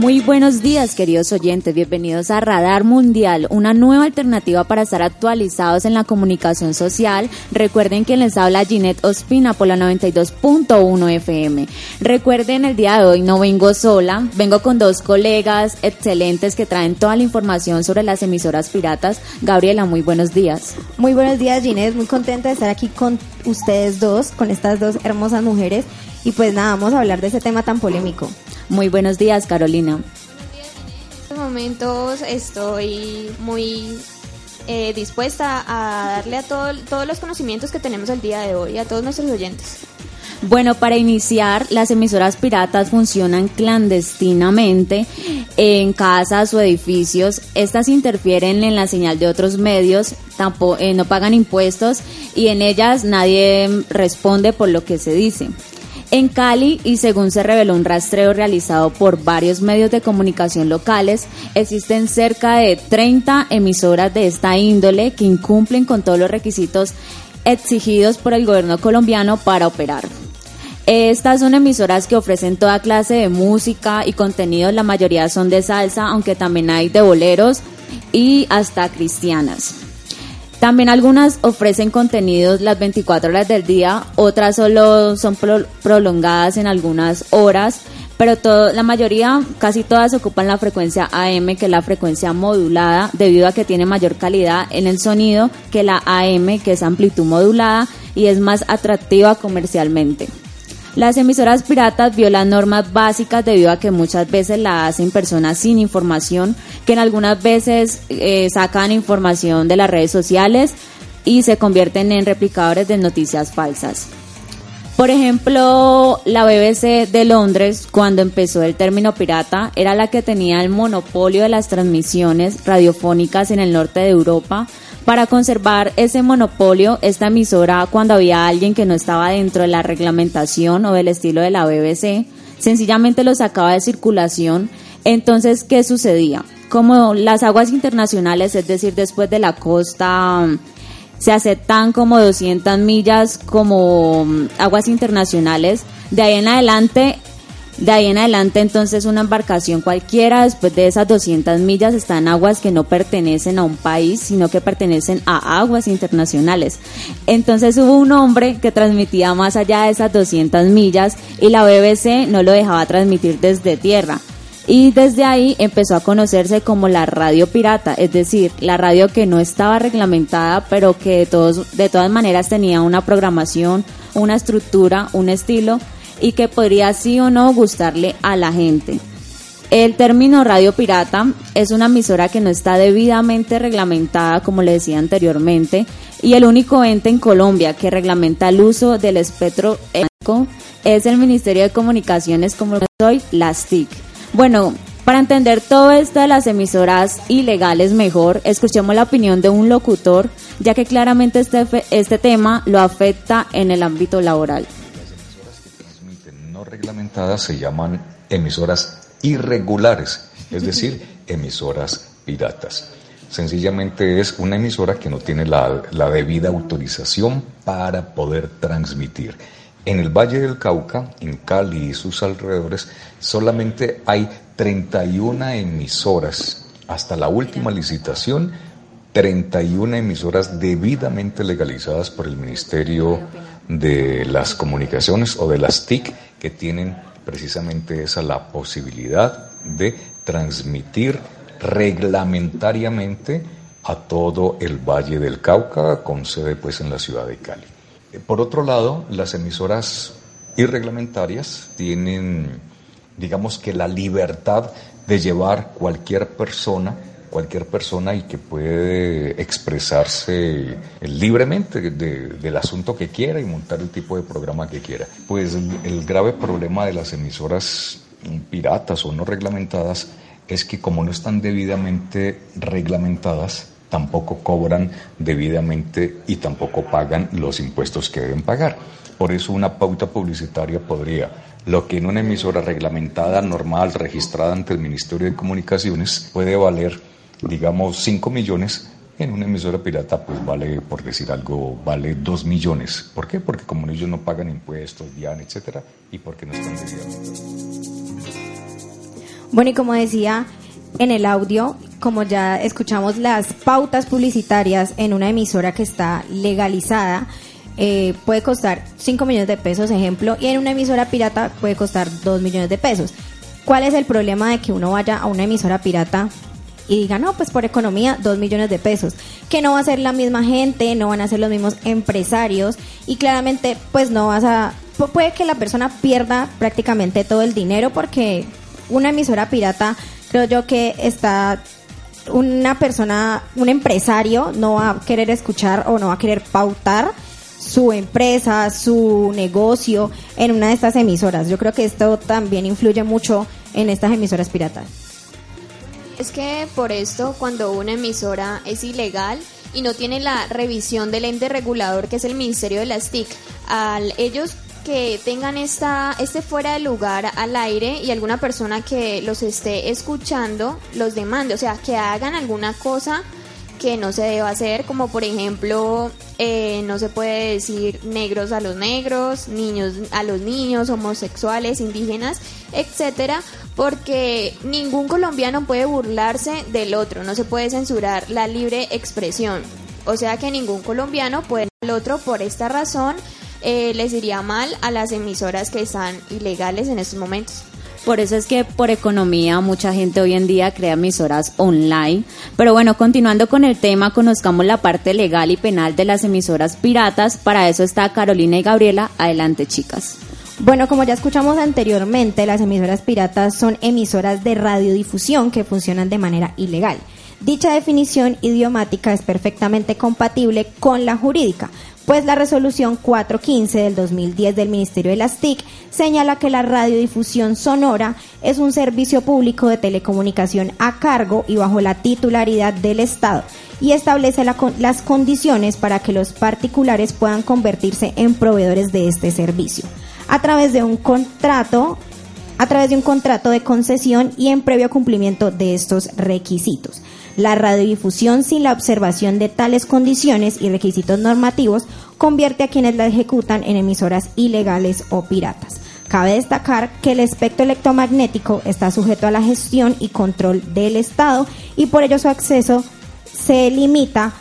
Muy buenos días, queridos oyentes. Bienvenidos a Radar Mundial, una nueva alternativa para estar actualizados en la comunicación social. Recuerden que les habla Ginette Ospina por la 92.1 FM. Recuerden, el día de hoy no vengo sola, vengo con dos colegas excelentes que traen toda la información sobre las emisoras piratas. Gabriela, muy buenos días. Muy buenos días, Ginette. Muy contenta de estar aquí con ustedes dos, con estas dos hermosas mujeres. Y pues nada, vamos a hablar de ese tema tan polémico. Muy buenos días, Carolina. En estos momentos estoy muy eh, dispuesta a darle a todo, todos los conocimientos que tenemos el día de hoy a todos nuestros oyentes. Bueno, para iniciar, las emisoras piratas funcionan clandestinamente en casas o edificios. Estas interfieren en la señal de otros medios, tampoco, eh, no pagan impuestos y en ellas nadie responde por lo que se dice. En Cali, y según se reveló un rastreo realizado por varios medios de comunicación locales, existen cerca de 30 emisoras de esta índole que incumplen con todos los requisitos exigidos por el gobierno colombiano para operar. Estas son emisoras que ofrecen toda clase de música y contenidos, la mayoría son de salsa, aunque también hay de boleros y hasta cristianas. También algunas ofrecen contenidos las 24 horas del día, otras solo son prolongadas en algunas horas, pero la mayoría, casi todas ocupan la frecuencia AM, que es la frecuencia modulada, debido a que tiene mayor calidad en el sonido que la AM, que es amplitud modulada y es más atractiva comercialmente. Las emisoras piratas violan normas básicas debido a que muchas veces la hacen personas sin información, que en algunas veces eh, sacan información de las redes sociales y se convierten en replicadores de noticias falsas. Por ejemplo, la BBC de Londres, cuando empezó el término pirata, era la que tenía el monopolio de las transmisiones radiofónicas en el norte de Europa, para conservar ese monopolio, esta emisora, cuando había alguien que no estaba dentro de la reglamentación o del estilo de la BBC, sencillamente lo sacaba de circulación. Entonces, ¿qué sucedía? Como las aguas internacionales, es decir, después de la costa, se aceptan como 200 millas como aguas internacionales, de ahí en adelante de ahí en adelante entonces una embarcación cualquiera después de esas 200 millas está en aguas que no pertenecen a un país, sino que pertenecen a aguas internacionales. Entonces hubo un hombre que transmitía más allá de esas 200 millas y la BBC no lo dejaba transmitir desde tierra. Y desde ahí empezó a conocerse como la radio pirata, es decir, la radio que no estaba reglamentada, pero que de, todos, de todas maneras tenía una programación, una estructura, un estilo y que podría sí o no gustarle a la gente. El término radio pirata es una emisora que no está debidamente reglamentada, como le decía anteriormente, y el único ente en Colombia que reglamenta el uso del espectro es el Ministerio de Comunicaciones, como soy, las TIC. Bueno, para entender todo esto de las emisoras ilegales mejor, escuchemos la opinión de un locutor, ya que claramente este, este tema lo afecta en el ámbito laboral reglamentadas se llaman emisoras irregulares, es decir, emisoras piratas. Sencillamente es una emisora que no tiene la, debida autorización para poder transmitir. En el Valle del Cauca, en Cali y sus alrededores, solamente hay 31 emisoras. Hasta la última licitación, 31 emisoras debidamente legalizadas por el Ministerio de las Comunicaciones o de las TIC que tienen precisamente esa la posibilidad de transmitir reglamentariamente a todo el Valle del Cauca, con sede pues en la ciudad de Cali. Por otro lado, las emisoras irreglamentarias tienen, digamos que la libertad de llevar cualquier persona cualquier persona y que puede expresarse libremente del asunto que quiera y montar el tipo de programa que quiera. Pues el, grave problema de las emisoras piratas o no reglamentadas es que como no están debidamente reglamentadas, tampoco cobran debidamente y tampoco pagan los impuestos que deben pagar. Por eso una pauta publicitaria podría, lo que en una emisora reglamentada, normal, registrada ante el Ministerio de Comunicaciones, puede valer digamos, 5 millones, En una emisora pirata, pues vale, por decir algo, vale 2 millones. ¿Por qué? Porque como ellos no pagan impuestos, DIAN, etcétera, y porque no están debidamente. Bueno, y como decía en el audio, como ya escuchamos las pautas publicitarias en una emisora que está legalizada, eh, puede costar 5 millones de pesos, ejemplo, y en una emisora pirata puede costar 2 millones de pesos. ¿Cuál es el problema de que uno vaya a una emisora pirata y diga, no, pues por economía, 2 millones de pesos? Que no va a ser la misma gente, no van a ser los mismos empresarios y claramente pues no vas a... Puede que la persona pierda prácticamente todo el dinero porque una emisora pirata creo yo que está una persona, un empresario no va a querer escuchar o no va a querer pautar su empresa, su negocio en una de estas emisoras. Yo creo que esto también influye mucho en estas emisoras piratas. Es que por esto, cuando una emisora es ilegal y no tiene la revisión del ente regulador que es el Ministerio de las TIC, al ellos que tengan esta, este fuera de lugar al aire y alguna persona que los esté escuchando los demande, o sea, que hagan alguna cosa que no se debe hacer, como por ejemplo, eh, no se puede decir negros a los negros, niños a los niños, homosexuales, indígenas, etcétera, porque ningún colombiano puede burlarse del otro, no se puede censurar la libre expresión. O sea que ningún colombiano puede al otro por esta razón eh, les iría mal a las emisoras que están ilegales en estos momentos. Por eso es que por economía mucha gente hoy en día crea emisoras online. Pero bueno, continuando con el tema, conozcamos la parte legal y penal de las emisoras piratas. Para eso está Carolina y Gabriela. Adelante, chicas. Bueno, como ya escuchamos anteriormente, las emisoras piratas son emisoras de radiodifusión que funcionan de manera ilegal. Dicha definición idiomática es perfectamente compatible con la jurídica, pues la resolución 415 del 2010 del Ministerio de las TIC señala que la radiodifusión sonora es un servicio público de telecomunicación a cargo y bajo la titularidad del Estado y establece las condiciones para que los particulares puedan convertirse en proveedores de este servicio a través de un contrato a través de un contrato de concesión y en previo cumplimiento de estos requisitos. La radiodifusión sin la observación de tales condiciones y requisitos normativos convierte a quienes la ejecutan en emisoras ilegales o piratas. Cabe destacar que el espectro electromagnético está sujeto a la gestión y control del Estado y por ello su acceso se limita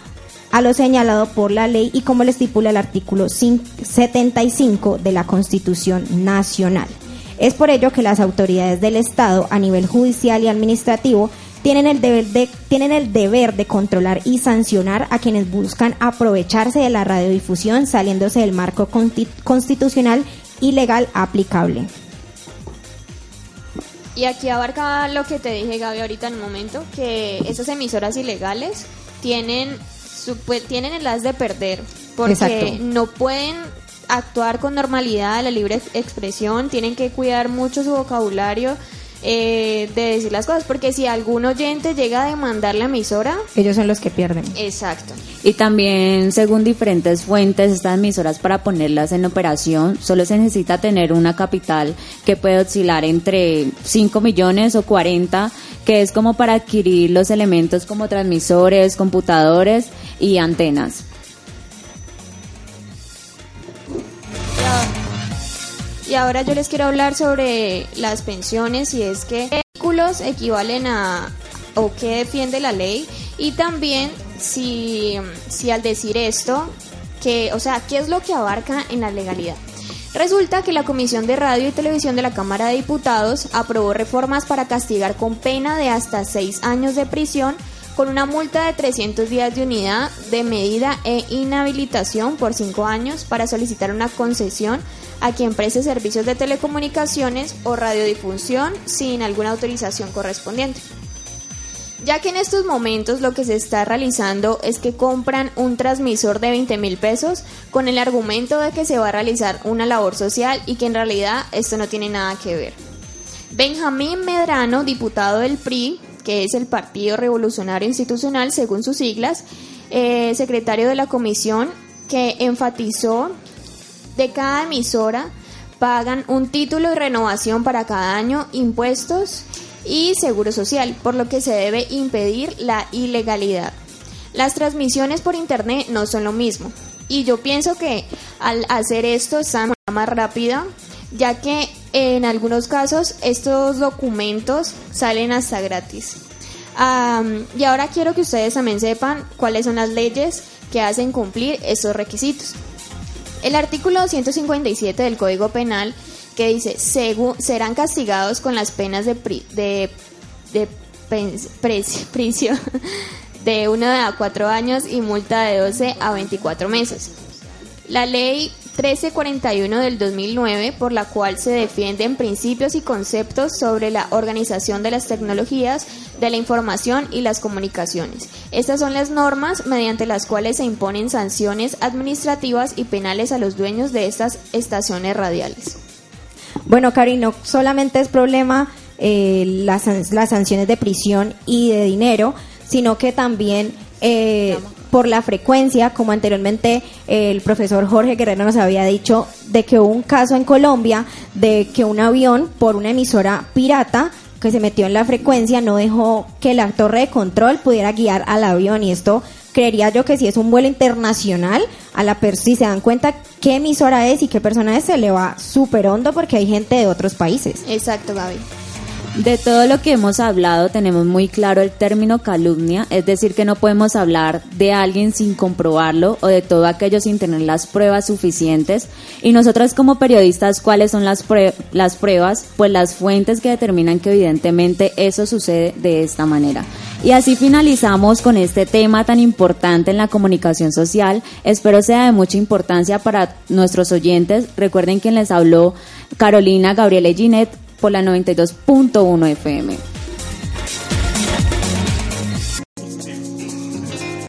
a lo señalado por la ley y como lo estipula el artículo 75 de la Constitución Nacional. Es por ello que las autoridades del Estado a nivel judicial y administrativo tienen el deber de tienen el deber de controlar y sancionar a quienes buscan aprovecharse de la radiodifusión saliéndose del marco constitucional y legal aplicable. Y aquí abarca lo que te dije Gaby ahorita en un momento, que esas emisoras ilegales tienen su, pues, tienen el as de perder porque no pueden actuar con normalidad la libre expresión, tienen que cuidar mucho su vocabulario eh, de decir las cosas, porque si algún oyente llega a demandar la emisora, ellos son los que pierden. Exacto. Y también, según diferentes fuentes, estas emisoras para ponerlas en operación, solo se necesita tener una capital que puede oscilar entre 5 millones o 40, que es como para adquirir los elementos como transmisores, computadores y antenas. Ahora yo les quiero hablar sobre las pensiones y es que vehículos equivalen a o qué defiende la ley y también si, si al decir esto, que, o sea, ¿qué es lo que abarca en la legalidad? Resulta que la Comisión de Radio y Televisión de la Cámara de Diputados aprobó reformas para castigar con pena de hasta seis años de prisión con una multa de 300 días de unidad de medida e inhabilitación por cinco años para solicitar una concesión a quien preste servicios de telecomunicaciones o radiodifusión sin alguna autorización correspondiente. Ya que en estos momentos lo que se está realizando es que compran un transmisor de 20 mil pesos con el argumento de que se va a realizar una labor social y que en realidad esto no tiene nada que ver. Benjamín Medrano, diputado del PRI, que es el Partido Revolucionario Institucional según sus siglas, eh, secretario de la comisión, que enfatizó de cada emisora pagan un título de renovación para cada año, impuestos y seguro social, por lo que se debe impedir la ilegalidad. Las transmisiones por internet no son lo mismo. Y yo pienso que al hacer esto está más rápida, ya que en algunos casos estos documentos salen hasta gratis. y ahora quiero que ustedes también sepan cuáles son las leyes que hacen cumplir estos requisitos. El artículo 257 del Código Penal que dice, serán castigados con las penas de, de, de prisión de 1 a 4 años y multa de 12 a 24 meses. La ley 1341 del 2009, por la cual se defienden principios y conceptos sobre la organización de las tecnologías de la información y las comunicaciones. Estas son las normas mediante las cuales se imponen sanciones administrativas y penales a los dueños de estas estaciones radiales. Bueno, Cari, no solamente es problema eh, las, las sanciones de prisión y de dinero, sino que también eh, por la frecuencia, como anteriormente el profesor Jorge Guerrero nos había dicho, de que hubo un caso en Colombia de que un avión por una emisora pirata que se metió en la frecuencia no dejó que la torre de control pudiera guiar al avión y esto creería yo que si es un vuelo internacional, a la si se dan cuenta qué emisora es y qué persona es, se le va súper hondo porque hay gente de otros países. Exacto, Gaby. De todo lo que hemos hablado tenemos muy claro el término calumnia, es decir, que no podemos hablar de alguien sin comprobarlo o de todo aquello sin tener las pruebas suficientes. Y nosotros como periodistas, ¿cuáles son las, las pruebas? Pues las fuentes que determinan que evidentemente eso sucede de esta manera. Y así finalizamos con este tema tan importante en la comunicación social. Espero sea de mucha importancia para nuestros oyentes. Recuerden quien les habló Carolina Gabriela Ginet por la 92.1 FM.